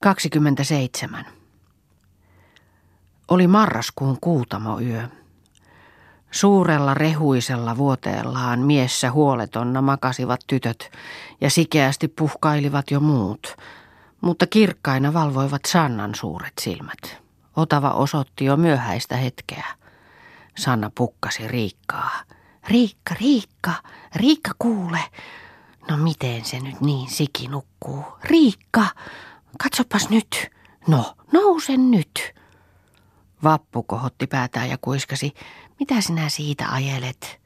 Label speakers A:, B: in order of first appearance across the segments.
A: 27. Oli marraskuun kuutamoyö. Suurella rehuisella vuoteellaan miessä huoletonna makasivat tytöt ja sikeästi puhkailivat jo muut, mutta kirkkaina valvoivat Sannan suuret silmät. Otava osoitti jo myöhäistä hetkeä. Sanna pukkasi Riikkaa. Riikka, Riikka, Riikka kuule. No miten se nyt niin siki nukkuu? Riikka, katsopas nyt. No, nouse nyt. Vappu kohotti päätään ja kuiskasi, mitä sinä siitä ajelet?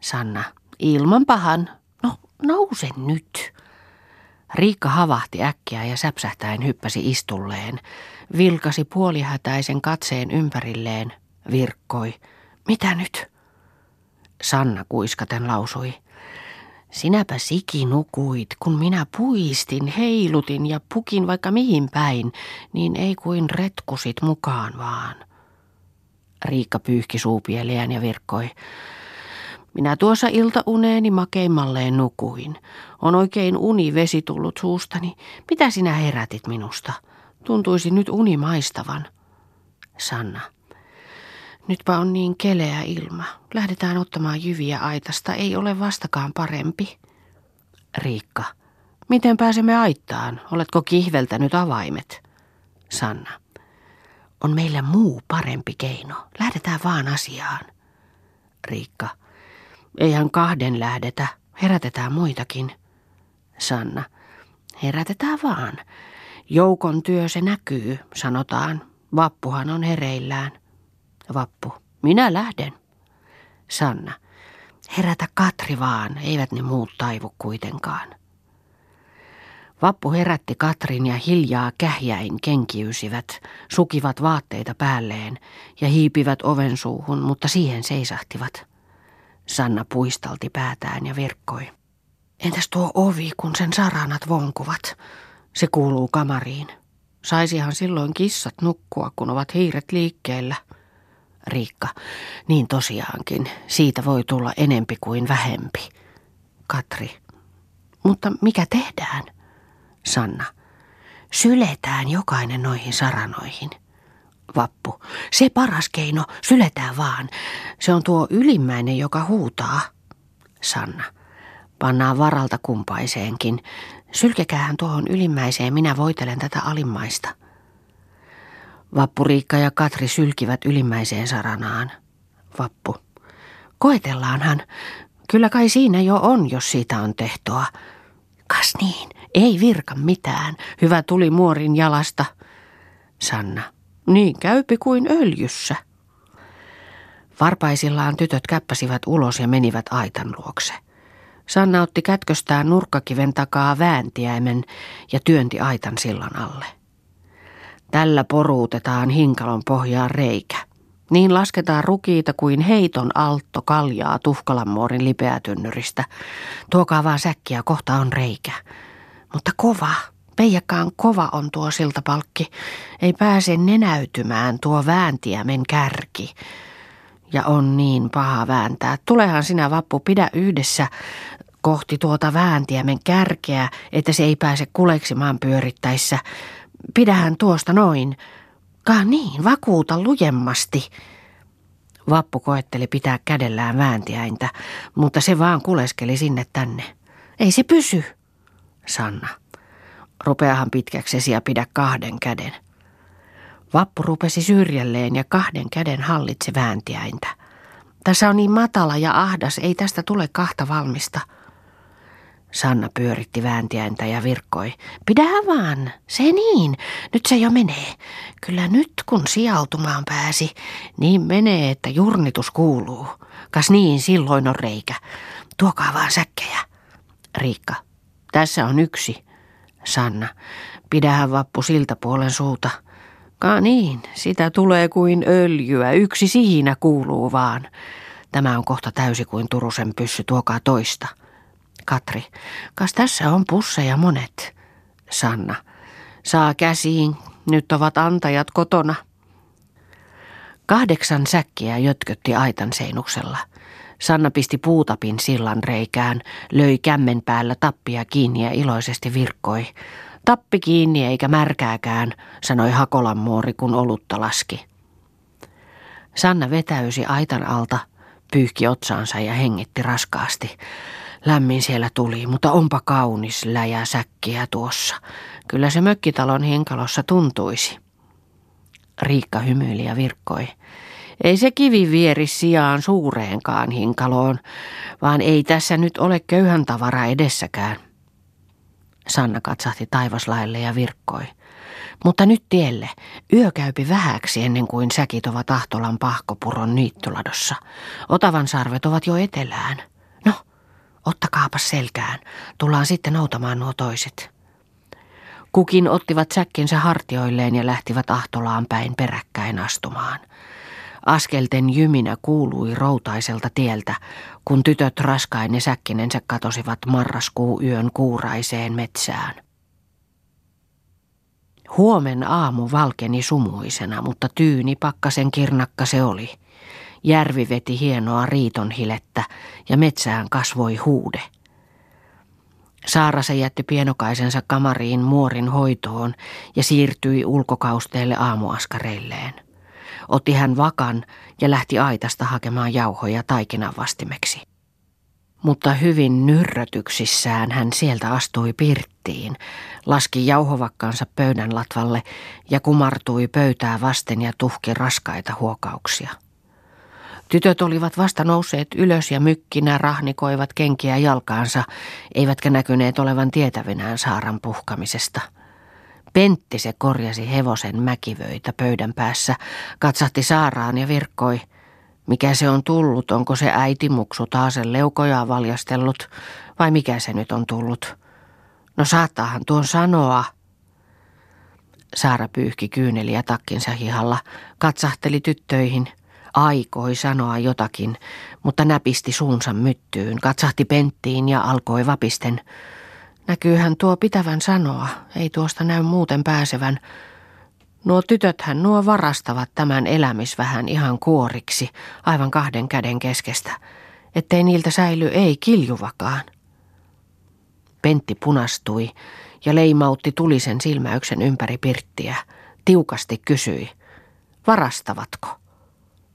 A: Sanna, ilman pahan. No, nouse nyt. Riikka havahti äkkiä ja säpsähtäen hyppäsi istulleen. Vilkasi puolihätäisen katseen ympärilleen. Virkkoi. Mitä nyt? Sanna kuiskaten lausui. Sinäpä siki nukuit, kun minä puistin, heilutin ja pukin vaikka mihin päin, niin ei kuin retkusit mukaan vaan. Riikka pyyhki suupieliään ja virkkoi. Minä tuossa iltauneeni makeimmalleen nukuin. On oikein uni vesi tullut suustani. Mitä sinä herätit minusta? Tuntuisi nyt uni maistavan. Nytpä on niin keleä ilma. Lähdetään ottamaan jyviä aitasta. Ei ole vastakaan parempi. Riikka. Miten pääsemme aittaan? Oletko kihveltänyt avaimet? Sanna. On meillä muu parempi keino. Lähdetään vaan asiaan. Riikka. Eihän kahden lähdetä. Herätetään muitakin. Sanna. Herätetään vaan. Joukon työ se näkyy, sanotaan. Vappuhan on hereillään. Vappu. Minä lähden. Sanna. Herätä Katri vaan, eivät ne muut taivu kuitenkaan. Vappu herätti Katrin ja hiljaa kähjäin kenkiysivät, sukivat vaatteita päälleen ja hiipivät oven suuhun, mutta siihen seisahtivat. Sanna puistalti päätään ja verkkoi. Entäs tuo ovi, kun sen saranat vonkuvat? Se kuuluu kamariin. Saisihan silloin kissat nukkua, kun ovat hiiret liikkeellä. Riikka, niin tosiaankin, siitä voi tulla enempi kuin vähempi. Katri, mutta mikä tehdään? Sanna, syletään jokainen noihin saranoihin. Vappu, se paras keino, syletään vaan. Se on tuo ylimmäinen, joka huutaa. Sanna, pannaan varalta kumpaiseenkin. Sylkekäähän tuohon ylimmäiseen, minä voitelen tätä alimmaista. Vappuriikka ja Katri sylkivät ylimmäiseen saranaan. Vappu. Koetellaanhan. Kyllä kai siinä jo on, jos siitä on tehtoa. Kas niin, ei virka mitään. Hyvä tuli muorin jalasta. Sanna. Niin käypi kuin öljyssä. Varpaisillaan tytöt käppäsivät ulos ja menivät aitan luokse. Sanna otti kätköstään nurkkakiven takaa vääntiäimen ja työnti aitan sillan alle. Tällä poruutetaan hinkalon pohjaan reikä. Niin lasketaan rukiita kuin heiton altto kaljaa tuhkalammuorin lipeätynnyristä. Tuokaa vaan säkkiä, kohta on reikä. Mutta kova, peijakkaan kova on tuo siltapalkki. Ei pääse nenäytymään tuo vääntiämen kärki. Ja on niin paha vääntää. Tulehan sinä vappu, pidä yhdessä kohti tuota vääntiämen kärkeä, että se ei pääse kuleksimaan pyörittäessä. Pidähän tuosta noin. Ka niin, vakuuta lujemmasti. Vappu koetteli pitää kädellään vääntiäintä, mutta se vaan kuleskeli sinne tänne. Ei se pysy. Sanna. Rupeahan pitkäksesi ja pidä kahden käden. Vappu rupesi syrjälleen ja kahden käden hallitsi vääntiäintä. Tässä on niin matala ja ahdas, ei tästä tule kahta valmista. Sanna pyöritti vääntiäintä ja virkkoi. Pidähän vaan, se niin, nyt se jo menee. Kyllä nyt kun sijaltumaan pääsi, niin menee, että jurnitus kuuluu. Kas niin, silloin on reikä. Tuokaa vaan säkkejä. Riikka, tässä on yksi. Sanna, pidähän vappu siltä puolen suuta. Ka niin, sitä tulee kuin öljyä, yksi siinä kuuluu vaan. Tämä on kohta täysi kuin Turusen pyssy, tuokaa toista. Katri, kas tässä on pusseja monet. Sanna, saa käsiin, nyt ovat antajat kotona. Kahdeksan säkkiä jötkötti aitan seinuksella. Sanna pisti puutapin sillan reikään, löi kämmen päällä tappia kiinni ja iloisesti virkkoi. Tappi kiinni eikä märkääkään, sanoi Hakolan muori, kun olutta laski. Sanna vetäysi aitan alta, pyyhki otsaansa ja hengitti raskaasti. Lämmin siellä tuli, mutta onpa kaunis läjä säkkiä tuossa. Kyllä se mökkitalon hinkalossa tuntuisi. Riikka hymyili ja virkkoi. Ei se kivi vieri sijaan suureenkaan hinkaloon, vaan ei tässä nyt ole köyhän tavara edessäkään. Sanna katsahti taivaslaille ja virkkoi. Mutta nyt tielle. Yö käypi vähäksi ennen kuin säkit ovat Ahtolan pahkopuron niittoladossa. Otavan sarvet ovat jo etelään. Ottakaapas selkään. Tullaan sitten noutamaan nuo toiset. Kukin ottivat säkkinsä hartioilleen ja lähtivät Ahtolaan päin peräkkäin astumaan. Askelten jyminä kuului routaiselta tieltä, kun tytöt raskain ja säkkinensä katosivat marraskuu yön kuuraiseen metsään. Huomen aamu valkeni sumuisena, mutta tyyni pakkasen kirnakka se oli. Järvi veti hienoa riitonhilettä ja metsään kasvoi huude. Saara se jätti pienokaisensa kamariin muorin hoitoon ja siirtyi ulkokausteelle aamuaskareilleen. Otti hän vakan ja lähti aitasta hakemaan jauhoja taikinan vastimeksi. Mutta hyvin nyrrötyksissään hän sieltä astui pirttiin, laski jauhovakkansa pöydän latvalle ja kumartui pöytää vasten ja tuhki raskaita huokauksia. Tytöt olivat vasta nousseet ylös ja mykkinä rahnikoivat kenkiä jalkaansa, eivätkä näkyneet olevan tietävinään saaran puhkamisesta. Pentti se korjasi hevosen mäkivöitä pöydän päässä, katsahti saaraan ja virkkoi – mikä se on tullut, onko se äitimuksu taas sen leukojaa valjastellut vai mikä se nyt on tullut? No saattaahan tuon sanoa. Saara pyyhki kyyneliä takkinsa hihalla, katsahteli tyttöihin, aikoi sanoa jotakin, mutta näpisti suunsa myttyyn, katsahti penttiin ja alkoi vapisten. Näkyyhän tuo pitävän sanoa, ei tuosta näy muuten pääsevän, Nuo tytöthän nuo varastavat tämän elämisvähän ihan kuoriksi, aivan kahden käden keskestä, ettei niiltä säily ei kiljuvakaan. Pentti punastui ja leimautti tulisen silmäyksen ympäri pirttiä. Tiukasti kysyi, varastavatko?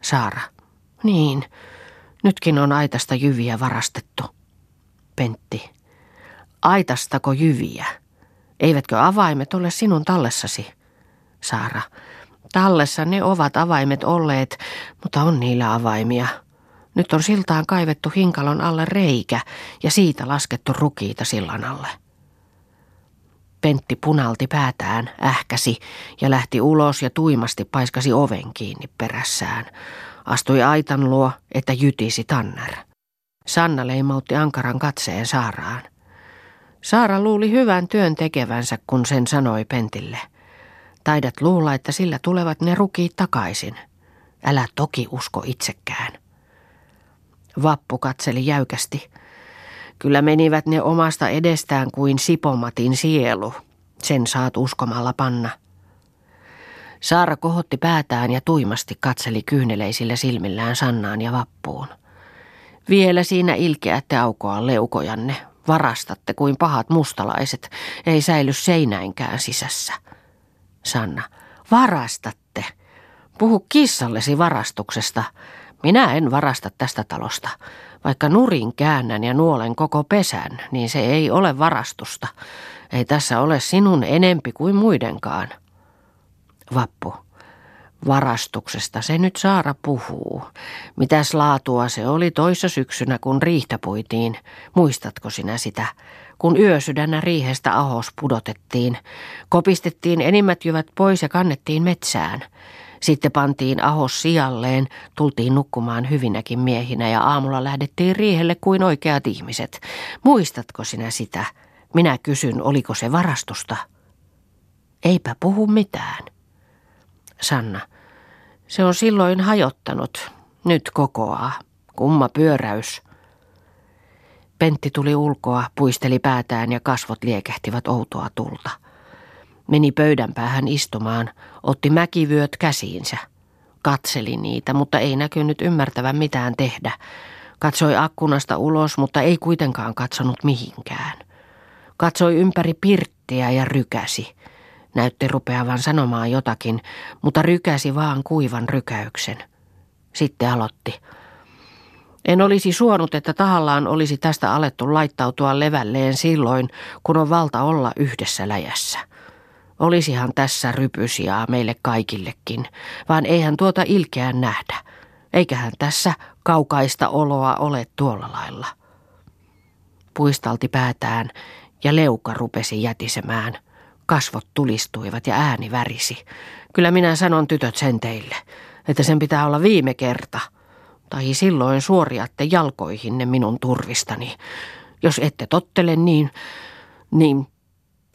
A: Saara, niin, nytkin on aitasta jyviä varastettu. Pentti, aitastako jyviä? Eivätkö avaimet ole sinun tallessasi? Saara. Tallessa ne ovat avaimet olleet, mutta on niillä avaimia. Nyt on siltaan kaivettu hinkalon alle reikä ja siitä laskettu rukiita sillan alle. Pentti punalti päätään, ähkäsi ja lähti ulos ja tuimasti paiskasi oven kiinni perässään. Astui aitan luo, että jytisi Tanner. Sanna leimautti ankaran katseen Saaraan. Saara luuli hyvän työn tekevänsä, kun sen sanoi Pentille – Taidat luulla, että sillä tulevat ne rukiit takaisin. Älä toki usko itsekään. Vappu katseli jäykästi. Kyllä menivät ne omasta edestään kuin sipomatin sielu. Sen saat uskomalla panna. Saara kohotti päätään ja tuimasti katseli kyyneleisillä silmillään Sannaan ja Vappuun. Vielä siinä ilkeätte aukoa leukojanne. Varastatte kuin pahat mustalaiset. Ei säily seinäinkään sisässä. Sanna. Varastatte. Puhu kissallesi varastuksesta. Minä en varasta tästä talosta. Vaikka nurin käännän ja nuolen koko pesän, niin se ei ole varastusta. Ei tässä ole sinun enempi kuin muidenkaan. Vappu. Varastuksesta se nyt Saara puhuu. Mitäs laatua se oli toissa syksynä, kun riihtä puitiin. Muistatko sinä sitä? kun yösydännä riihestä ahos pudotettiin. Kopistettiin enimmät jyvät pois ja kannettiin metsään. Sitten pantiin ahos sijalleen, tultiin nukkumaan hyvinäkin miehinä ja aamulla lähdettiin riihelle kuin oikeat ihmiset. Muistatko sinä sitä? Minä kysyn, oliko se varastusta? Eipä puhu mitään. Sanna. Se on silloin hajottanut. Nyt kokoaa. Kumma pyöräys. Pentti tuli ulkoa, puisteli päätään ja kasvot liekehtivät outoa tulta. Meni pöydän päähän istumaan, otti mäkivyöt käsiinsä. Katseli niitä, mutta ei näkynyt ymmärtävän mitään tehdä. Katsoi akkunasta ulos, mutta ei kuitenkaan katsonut mihinkään. Katsoi ympäri pirttiä ja rykäsi. Näytti rupeavan sanomaan jotakin, mutta rykäsi vaan kuivan rykäyksen. Sitten aloitti. En olisi suonut, että tahallaan olisi tästä alettu laittautua levälleen silloin, kun on valta olla yhdessä läjässä. Olisihan tässä rypysiaa meille kaikillekin, vaan eihän tuota ilkeään nähdä. Eiköhän tässä kaukaista oloa ole tuolla lailla. Puistalti päätään ja leuka rupesi jätisemään. Kasvot tulistuivat ja ääni värisi. Kyllä minä sanon tytöt sen teille, että sen pitää olla viime kerta. Tai silloin suoriatte jalkoihinne minun turvistani. Jos ette tottele niin, niin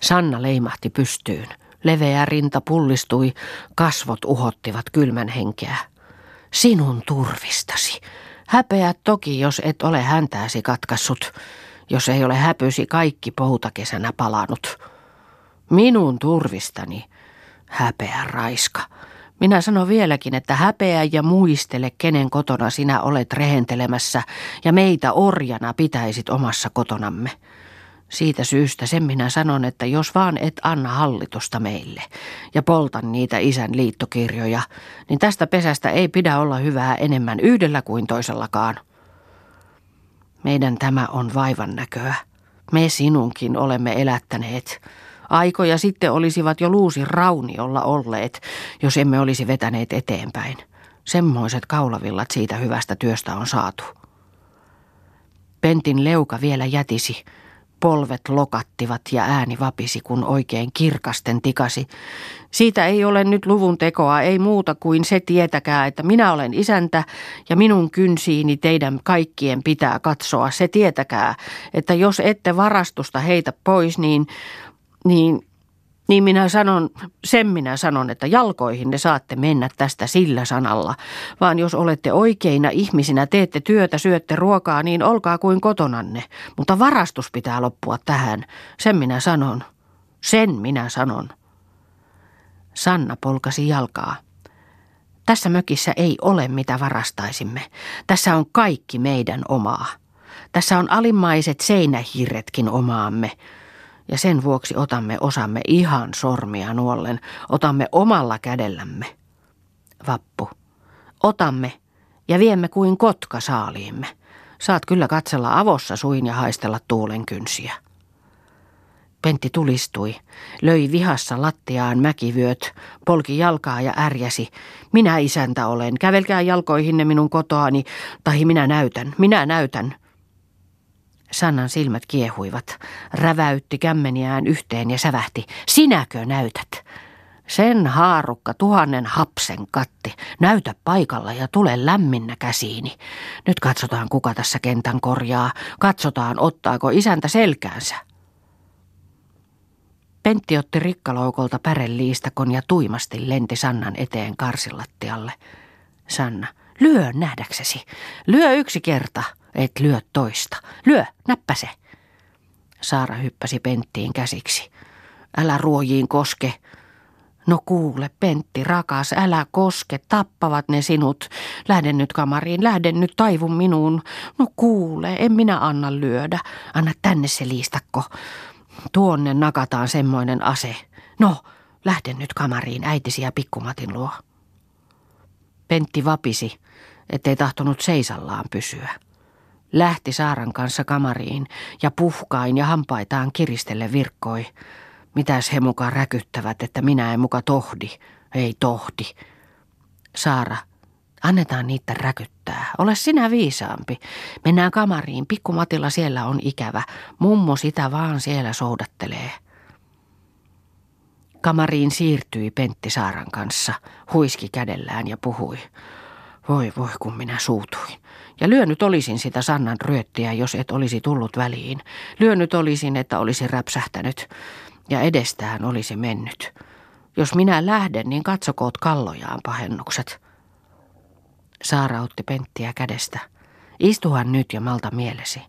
A: Sanna leimahti pystyyn. Leveä rinta pullistui, kasvot uhottivat kylmän henkeä. Sinun turvistasi. Häpeä toki, jos et ole häntääsi katkassut, jos ei ole häpysi kaikki poutakesänä palanut. Minun turvistani, häpeä raiska. Minä sanon vieläkin, että häpeä ja muistele, kenen kotona sinä olet rehentelemässä ja meitä orjana pitäisit omassa kotonamme. Siitä syystä sen minä sanon, että jos vaan et anna hallitusta meille ja poltan niitä isän liittokirjoja, niin tästä pesästä ei pidä olla hyvää enemmän yhdellä kuin toisellakaan. Meidän tämä on vaivan näköä. Me sinunkin olemme elättäneet. Aikoja sitten olisivat jo luusi rauniolla olleet, jos emme olisi vetäneet eteenpäin. Semmoiset kaulavillat siitä hyvästä työstä on saatu. Pentin leuka vielä jätisi, Polvet lokattivat ja ääni vapisi, kun oikein kirkasten tikasi. Siitä ei ole nyt luvun tekoa, ei muuta kuin se tietäkää, että minä olen isäntä ja minun kynsiini teidän kaikkien pitää katsoa. Se tietäkää, että jos ette varastusta heitä pois, niin, niin niin minä sanon, sen minä sanon, että jalkoihin ne saatte mennä tästä sillä sanalla. Vaan jos olette oikeina ihmisinä, teette työtä, syötte ruokaa, niin olkaa kuin kotonanne. Mutta varastus pitää loppua tähän. Sen minä sanon. Sen minä sanon. Sanna polkasi jalkaa. Tässä mökissä ei ole mitä varastaisimme. Tässä on kaikki meidän omaa. Tässä on alimmaiset seinähirretkin omaamme ja sen vuoksi otamme osamme ihan sormia nuollen, otamme omalla kädellämme. Vappu. Otamme ja viemme kuin kotka saaliimme. Saat kyllä katsella avossa suin ja haistella tuulen kynsiä. Pentti tulistui, löi vihassa lattiaan mäkivyöt, polki jalkaa ja ärjäsi. Minä isäntä olen, kävelkää jalkoihinne minun kotoani, tai minä näytän, minä näytän. Sannan silmät kiehuivat, räväytti kämmeniään yhteen ja sävähti. Sinäkö näytät? Sen haarukka tuhannen hapsen katti. Näytä paikalla ja tule lämminnä käsiini. Nyt katsotaan, kuka tässä kentän korjaa. Katsotaan, ottaako isäntä selkäänsä. Pentti otti rikkaloukolta päreliistakon ja tuimasti lenti Sannan eteen karsilattialle. Sanna, lyö nähdäksesi. Lyö yksi kerta. Et lyö toista. Lyö, näppäse. Saara hyppäsi Penttiin käsiksi. Älä ruojiin koske. No kuule, Pentti, rakas, älä koske, tappavat ne sinut. Lähden nyt kamariin, lähden nyt taivun minuun. No kuule, en minä anna lyödä. Anna tänne se liistakko. Tuonne nakataan semmoinen ase. No, lähden nyt kamariin äitisi ja pikkumatin luo. Pentti vapisi, ettei tahtonut seisallaan pysyä. Lähti Saaran kanssa kamariin ja puhkain ja hampaitaan kiristelle virkkoi. Mitäs he mukaan räkyttävät, että minä en muka tohdi. Ei tohdi. Saara, annetaan niitä räkyttää. Ole sinä viisaampi. Mennään kamariin. Pikkumatilla siellä on ikävä. Mummo sitä vaan siellä soudattelee. Kamariin siirtyi Pentti Saaran kanssa, huiski kädellään ja puhui. Voi voi, kun minä suutuin. Ja lyönyt olisin sitä Sannan ryöttiä, jos et olisi tullut väliin. Lyönyt olisin, että olisi räpsähtänyt. Ja edestään olisi mennyt. Jos minä lähden, niin katsokoot kallojaan pahennukset. Saara otti Penttiä kädestä. Istuhan nyt ja malta mielesi.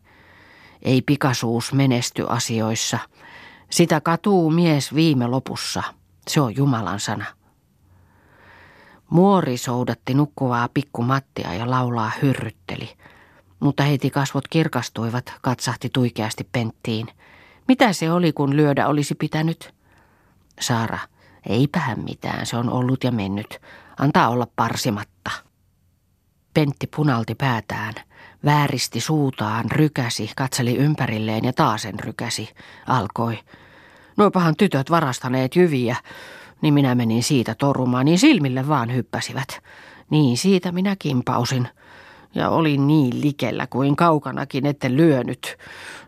A: Ei pikasuus menesty asioissa. Sitä katuu mies viime lopussa. Se on Jumalan sana. Muori soudatti nukkuvaa pikkumattia ja laulaa hyrrytteli. Mutta heti kasvot kirkastuivat, katsahti tuikeasti penttiin. Mitä se oli, kun lyödä olisi pitänyt? Saara, eipähän mitään, se on ollut ja mennyt. Antaa olla parsimatta. Pentti punalti päätään, vääristi suutaan, rykäsi, katseli ympärilleen ja taasen rykäsi. Alkoi. Noipahan tytöt varastaneet jyviä, niin minä menin siitä torumaan, niin silmille vaan hyppäsivät. Niin siitä minä kimpausin. Ja olin niin likellä kuin kaukanakin, ette lyönyt.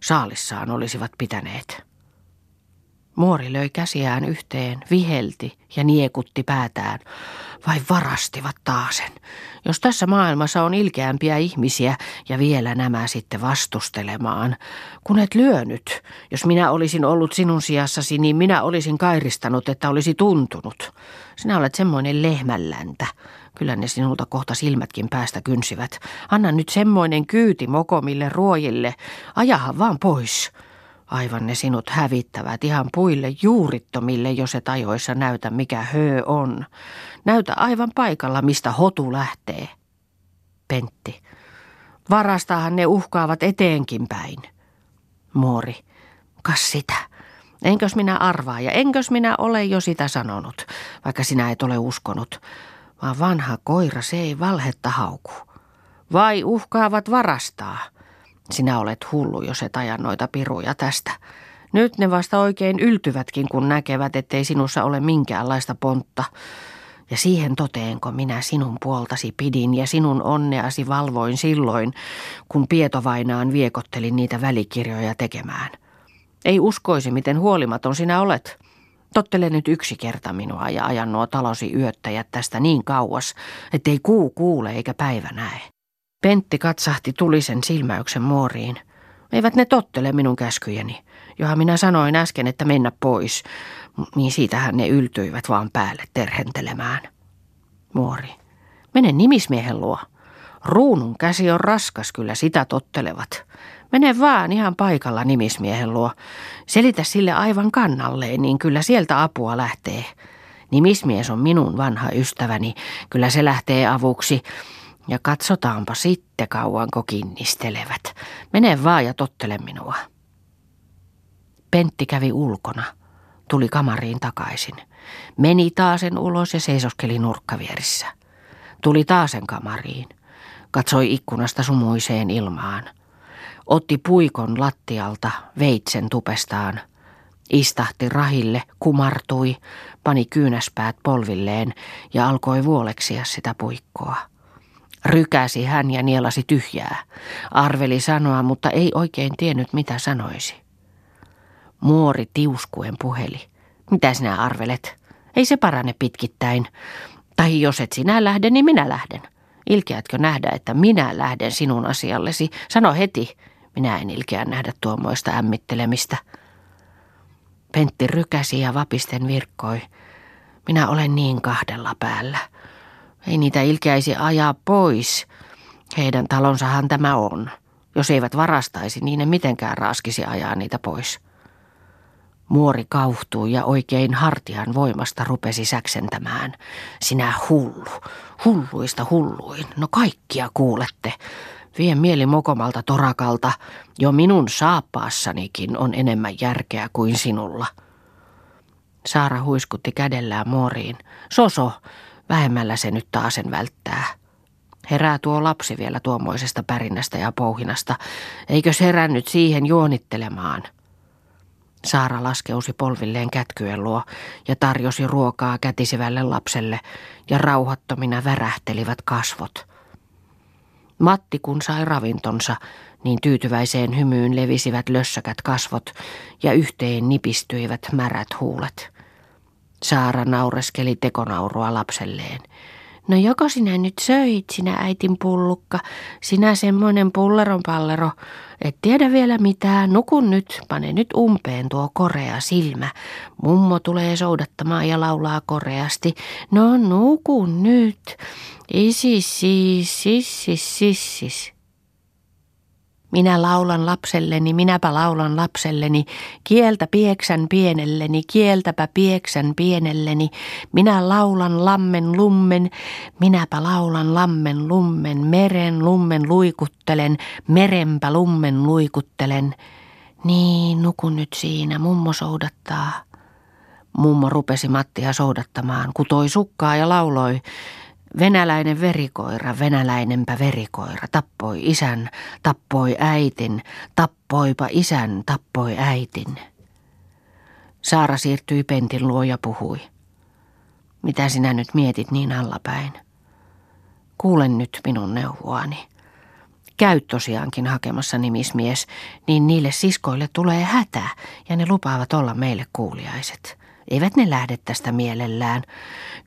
A: Saalissaan olisivat pitäneet. Muori löi käsiään yhteen, vihelti ja niekutti päätään. Vai varastivat taasen? Jos tässä maailmassa on ilkeämpiä ihmisiä ja vielä nämä sitten vastustelemaan. Kun et lyönyt, jos minä olisin ollut sinun sijassasi, niin minä olisin kairistanut, että olisi tuntunut. Sinä olet semmoinen lehmälläntä. Kyllä ne sinulta kohta silmätkin päästä kynsivät. Anna nyt semmoinen kyyti mokomille ruojille. Ajahan vaan pois. Aivan ne sinut hävittävät ihan puille juurittomille, jos et ajoissa näytä mikä höö on. Näytä aivan paikalla, mistä hotu lähtee. Pentti. Varastahan ne uhkaavat eteenkin päin. Muori. Kas sitä. Enkös minä arvaa ja enkös minä ole jo sitä sanonut, vaikka sinä et ole uskonut. Vaan vanha koira se ei valhetta hauku. Vai uhkaavat varastaa? Sinä olet hullu, jos et aja noita piruja tästä. Nyt ne vasta oikein yltyvätkin, kun näkevät, ettei sinussa ole minkäänlaista pontta. Ja siihen toteenko minä sinun puoltasi pidin ja sinun onneasi valvoin silloin, kun Pietovainaan viekottelin niitä välikirjoja tekemään. Ei uskoisi, miten huolimaton sinä olet. Tottele nyt yksi kerta minua ja ajan nuo talosi yöttäjät tästä niin kauas, ettei kuu kuule eikä päivä näe. Pentti katsahti tulisen silmäyksen muoriin. Eivät ne tottele minun käskyjeni, johan minä sanoin äsken, että mennä pois, niin siitähän ne yltyivät vaan päälle terhentelemään. Muori, mene nimismiehen luo. Ruunun käsi on raskas, kyllä sitä tottelevat. Mene vaan ihan paikalla nimismiehen luo. Selitä sille aivan kannalleen, niin kyllä sieltä apua lähtee. Nimismies on minun vanha ystäväni, kyllä se lähtee avuksi. Ja katsotaanpa sitten kauanko kinnistelevät. Mene vaan ja tottele minua. Pentti kävi ulkona. Tuli kamariin takaisin. Meni taasen ulos ja seisoskeli nurkkavierissä. Tuli taasen kamariin. Katsoi ikkunasta sumuiseen ilmaan. Otti puikon lattialta veitsen tupestaan. Istahti rahille, kumartui, pani kyynäspäät polvilleen ja alkoi vuoleksia sitä puikkoa. Rykäsi hän ja nielasi tyhjää. Arveli sanoa, mutta ei oikein tiennyt mitä sanoisi. Muori tiuskuen puheli. Mitä sinä arvelet? Ei se parane pitkittäin. Tai jos et sinä lähde, niin minä lähden. Ilkeätkö nähdä, että minä lähden sinun asiallesi? Sano heti. Minä en ilkeä nähdä tuommoista ämmittelemistä. Pentti rykäsi ja vapisten virkkoi. Minä olen niin kahdella päällä. Ei niitä ilkeäisi ajaa pois. Heidän talonsahan tämä on. Jos eivät varastaisi, niin ne mitenkään raskisi ajaa niitä pois. Muori kauhtui ja oikein hartian voimasta rupesi säksentämään. Sinä hullu, hulluista hulluin, no kaikkia kuulette. Vie mieli mokomalta torakalta, jo minun saappaassanikin on enemmän järkeä kuin sinulla. Saara huiskutti kädellään muoriin. Soso, vähemmällä se nyt taasen välttää. Herää tuo lapsi vielä tuommoisesta pärinnästä ja pouhinasta. Eikös herännyt siihen juonittelemaan? Saara laskeusi polvilleen kätkyen luo ja tarjosi ruokaa kätisivälle lapselle ja rauhattomina värähtelivät kasvot. Matti kun sai ravintonsa, niin tyytyväiseen hymyyn levisivät lössäkät kasvot ja yhteen nipistyivät märät huulet. Saara naureskeli tekonaurua lapselleen. No joko sinä nyt söit, sinä äitin pullukka, sinä semmoinen pulleron pallero, et tiedä vielä mitään, nukun nyt, pane nyt umpeen tuo korea silmä. Mummo tulee soudattamaan ja laulaa koreasti. No nukun nyt, isis, siis, sissis, sissis. Minä laulan lapselleni, minäpä laulan lapselleni, kieltä pieksän pienelleni, kieltäpä pieksän pienelleni, minä laulan lammen lummen, minäpä laulan lammen lummen, meren lummen luikuttelen, merenpä lummen luikuttelen. Niin, nukun nyt siinä, mummo soudattaa. Mummo rupesi Mattia soudattamaan, kutoi sukkaa ja lauloi. Venäläinen verikoira, venäläinenpä verikoira, tappoi isän, tappoi äitin, tappoipa isän, tappoi äitin. Saara siirtyi pentin luo ja puhui. Mitä sinä nyt mietit niin allapäin? Kuulen nyt minun neuvoani. Käy tosiaankin hakemassa nimismies, niin niille siskoille tulee hätä ja ne lupaavat olla meille kuuliaiset. Eivät ne lähde tästä mielellään.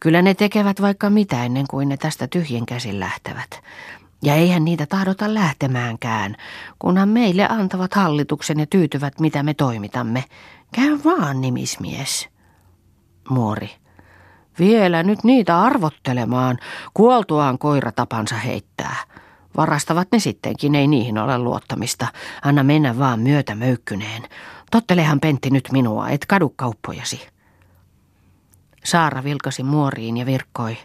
A: Kyllä ne tekevät vaikka mitä ennen kuin ne tästä tyhjin käsin lähtevät. Ja eihän niitä tahdota lähtemäänkään, kunhan meille antavat hallituksen ja tyytyvät mitä me toimitamme. Käy vaan, nimismies. Muori. Vielä nyt niitä arvottelemaan, kuoltuaan koira tapansa heittää. Varastavat ne sittenkin, ei niihin ole luottamista. Anna mennä vaan myötä möykkyneen. Tottelehan Pentti nyt minua, et kadu kauppojasi. Saara vilkasi muoriin ja virkkoi.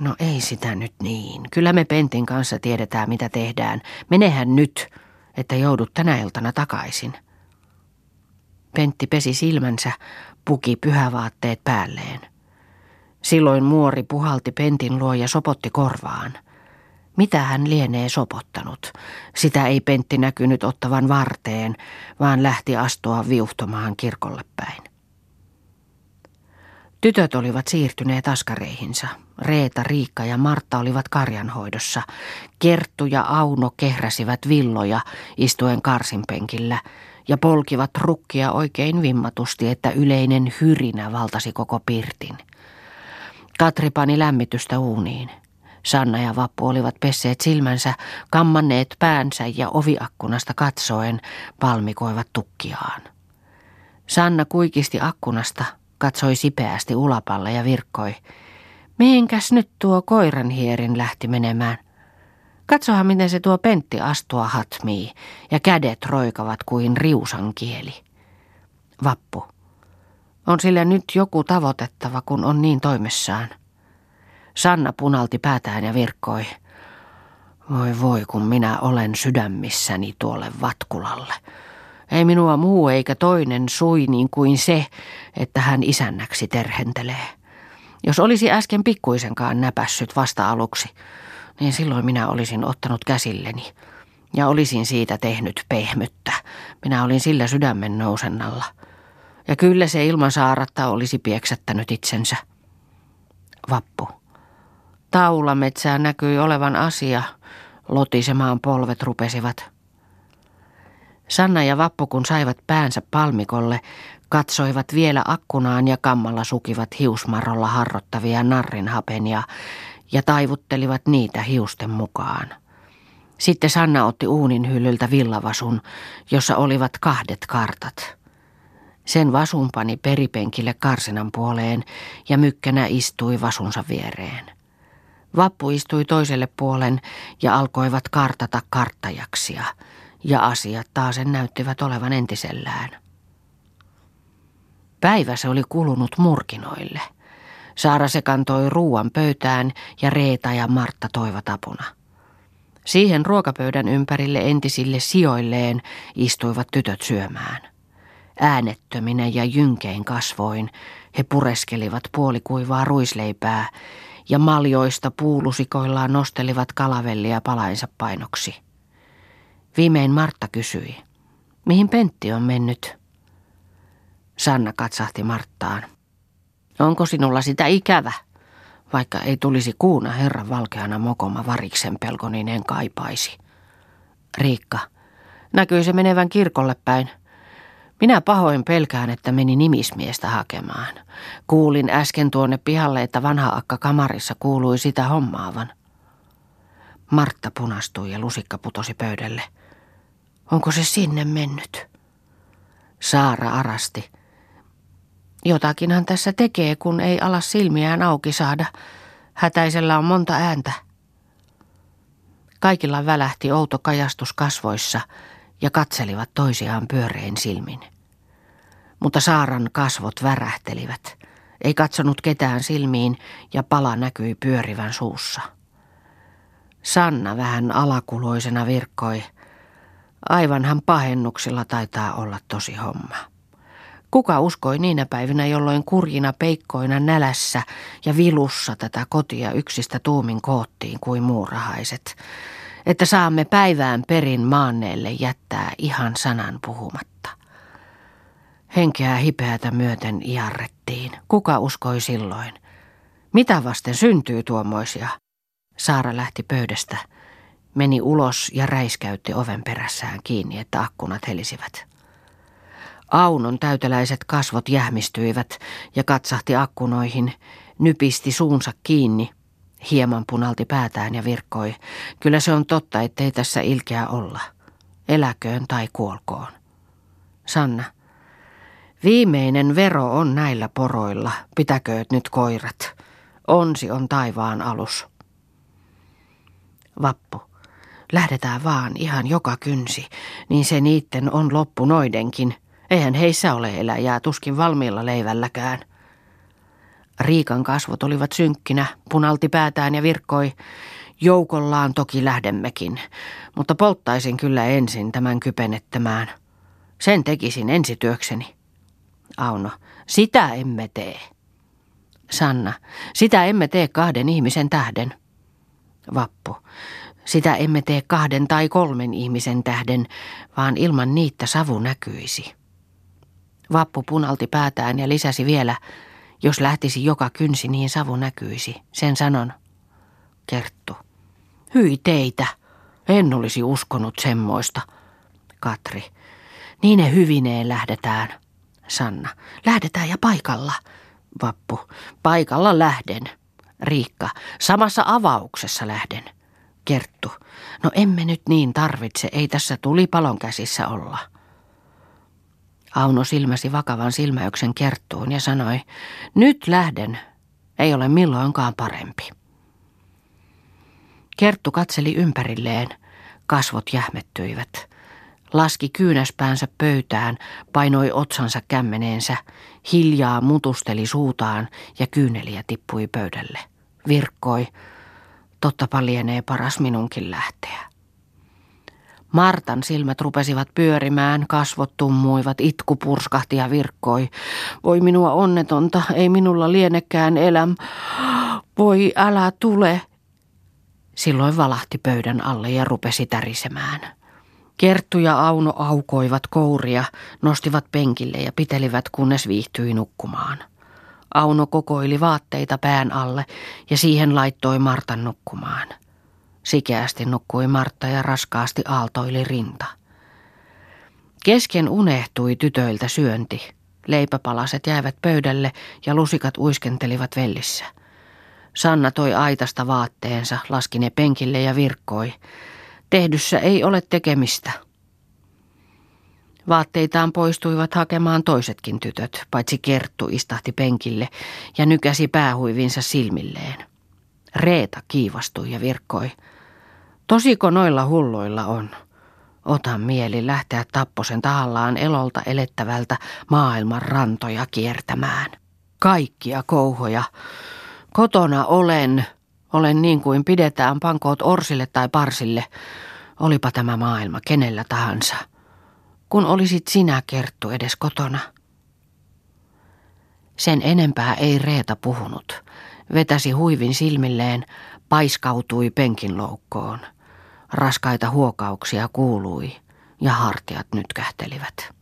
A: No ei sitä nyt niin. Kyllä me Pentin kanssa tiedetään, mitä tehdään. Menehän nyt, että joudut tänä iltana takaisin. Pentti pesi silmänsä, puki pyhävaatteet päälleen. Silloin muori puhalti Pentin luo ja sopotti korvaan. Mitä hän lienee sopottanut? Sitä ei Pentti näkynyt ottavan varteen, vaan lähti astua viuhtomaan kirkolle päin. Tytöt olivat siirtyneet askareihinsa. Reeta, Riikka ja Martta olivat karjanhoidossa. Kerttu ja Auno kehräsivät villoja istuen karsinpenkillä ja polkivat rukkia oikein vimmatusti, että yleinen hyrinä valtasi koko pirtin. Katri pani lämmitystä uuniin. Sanna ja Vappu olivat pesseet silmänsä, kammanneet päänsä ja oviakkunasta katsoen palmikoivat tukkiaan. Sanna kuikisti akkunasta, katsoi sipeästi ulapalle ja virkkoi. Mihinkäs nyt tuo koiranhierin lähti menemään? Katsohan, miten se tuo Pentti astua hatmii ja kädet roikavat kuin riusan kieli. Vappu. On sillä nyt joku tavoitettava, kun on niin toimessaan. Sanna punalti päätään ja virkkoi. Voi voi, kun minä olen sydämissäni tuolle Vatkulalle. Ei minua muu eikä toinen sui niin kuin se, että hän isännäksi terhentelee. Jos olisi äsken pikkuisenkaan näpässyt vasta aluksi, niin silloin minä olisin ottanut käsilleni ja olisin siitä tehnyt pehmyttä. Minä olin sillä sydämen nousennalla. Ja kyllä se ilman saaratta olisi pieksättänyt itsensä. Vappu. Taulametsää näkyi olevan asia. Lotisemaan polvet rupesivat. Sanna ja Vappu, kun saivat päänsä palmikolle, katsoivat vielä akkunaan ja kammalla sukivat hiusmarolla harrottavia narrinhapenia ja taivuttelivat niitä hiusten mukaan. Sitten Sanna otti uunin hyllyltä villavasun, jossa olivat kahdet kartat. Sen vasun pani peripenkille karsinan puoleen ja mykkänä istui vasunsa viereen. Vappu istui toiselle puolen ja alkoivat kartata karttajaksia – ja asiat taasen näyttivät olevan entisellään. Päivä se oli kulunut murkinoille. Saara se kantoi ruuan pöytään ja Reeta ja Martta toivat apuna. Siihen ruokapöydän ympärille entisille sijoilleen istuivat tytöt syömään. Äänettöminä ja jynkein kasvoin he pureskelivat puolikuivaa ruisleipää ja maljoista puulusikoillaan nostelivat kalavellia palainsa painoksi. Viimein Martta kysyi, mihin Pentti on mennyt? Sanna katsahti Marttaan. Onko sinulla sitä ikävä? Vaikka ei tulisi kuuna herran valkeana mokoma variksen pelko, niin en kaipaisi. Riikka, näkyi se menevän kirkolle päin. Minä pahoin pelkään, että meni nimismiestä hakemaan. Kuulin äsken tuonne pihalle, että vanha akka kamarissa kuului sitä hommaavan. Martta punastui ja lusikka putosi pöydälle. Onko se sinne mennyt? Saara arasti. Jotakinhan tässä tekee, kun ei ala silmiään auki saada. Hätäisellä on monta ääntä. Kaikilla välähti outo kajastus kasvoissa ja katselivat toisiaan pyörein silmin. Mutta Saaran kasvot värähtelivät. Ei katsonut ketään silmiin ja pala näkyi pyörivän suussa. Sanna vähän alakuloisena virkkoi – Aivanhan pahennuksilla taitaa olla tosi homma. Kuka uskoi niinä päivinä, jolloin kurjina peikkoina nälässä ja vilussa tätä kotia yksistä tuumin koottiin kuin muurahaiset, että saamme päivään perin maanneelle jättää ihan sanan puhumatta. Henkeä hipeätä myöten iarrettiin. Kuka uskoi silloin? Mitä vasten syntyy tuommoisia? Saara lähti pöydästä, meni ulos ja räiskäytti oven perässään kiinni, että akkunat helisivät. Aunon täyteläiset kasvot jähmistyivät ja katsahti akkunoihin, nypisti suunsa kiinni, hieman punalti päätään ja virkkoi. Kyllä se on totta, ettei tässä ilkeä olla. Eläköön tai kuolkoon. Sanna, viimeinen vero on näillä poroilla, pitäkööt nyt koirat. Onsi on taivaan alus. Vappu. Lähdetään vaan ihan joka kynsi, niin se niitten on loppu noidenkin – Eihän heissä ole eläjää, tuskin valmiilla leivälläkään. Riikan kasvot olivat synkkinä, punalti päätään ja virkkoi. Joukollaan toki lähdemmekin, mutta polttaisin kyllä ensin tämän kypenettämään. Sen tekisin ensityökseni. Auno, sitä emme tee. Sanna, sitä emme tee kahden ihmisen tähden. Vappu, sitä emme tee kahden tai kolmen ihmisen tähden, vaan ilman niitä savu näkyisi. Vappu punalti päätään ja lisäsi vielä, jos lähtisi joka kynsi, niin savu näkyisi. Sen sanon. Kerttu. Hyi teitä. En olisi uskonut semmoista. Katri. Niin ne hyvineen lähdetään. Sanna. Lähdetään ja paikalla. Vappu. Paikalla lähden. Riikka. Samassa avauksessa lähden. Kerttu. No emme nyt niin tarvitse, ei tässä tulipalon käsissä olla. Auno silmäsi vakavan silmäyksen kerttuun ja sanoi, nyt lähden, ei ole milloinkaan parempi. Kerttu katseli ympärilleen, kasvot jähmettyivät. Laski kyynäspäänsä pöytään, painoi otsansa kämmeneensä, hiljaa mutusteli suutaan ja kyyneliä tippui pöydälle. Virkkoi, totta lienee paras minunkin lähteä. Martan silmät rupesivat pyörimään, kasvot tummuivat, itku purskahti ja virkkoi. Voi minua onnetonta, ei minulla lienekään eläm. Voi älä tule. Silloin valahti pöydän alle ja rupesi tärisemään. Kerttu ja Auno aukoivat kouria, nostivat penkille ja pitelivät kunnes viihtyi nukkumaan. Auno kokoili vaatteita pään alle ja siihen laittoi Martan nukkumaan. Sikeästi nukkui Martta ja raskaasti aaltoili rinta. Kesken unehtui tytöiltä syönti. Leipäpalaset jäivät pöydälle ja lusikat uiskentelivat vellissä. Sanna toi aitasta vaatteensa, laski ne penkille ja virkkoi. Tehdyssä ei ole tekemistä. Vaatteitaan poistuivat hakemaan toisetkin tytöt, paitsi Kerttu istahti penkille ja nykäsi päähuivinsa silmilleen. Reeta kiivastui ja virkkoi. Tosiko noilla hulluilla on? Ota mieli lähteä tapposen tahallaan elolta elettävältä maailman rantoja kiertämään. Kaikkia kouhoja. Kotona olen, olen niin kuin pidetään pankoot orsille tai parsille. Olipa tämä maailma kenellä tahansa. Kun olisit sinä kerttu edes kotona. Sen enempää ei Reeta puhunut. Vetäsi huivin silmilleen, paiskautui penkin loukkoon. Raskaita huokauksia kuului ja hartiat nyt kähtelivät.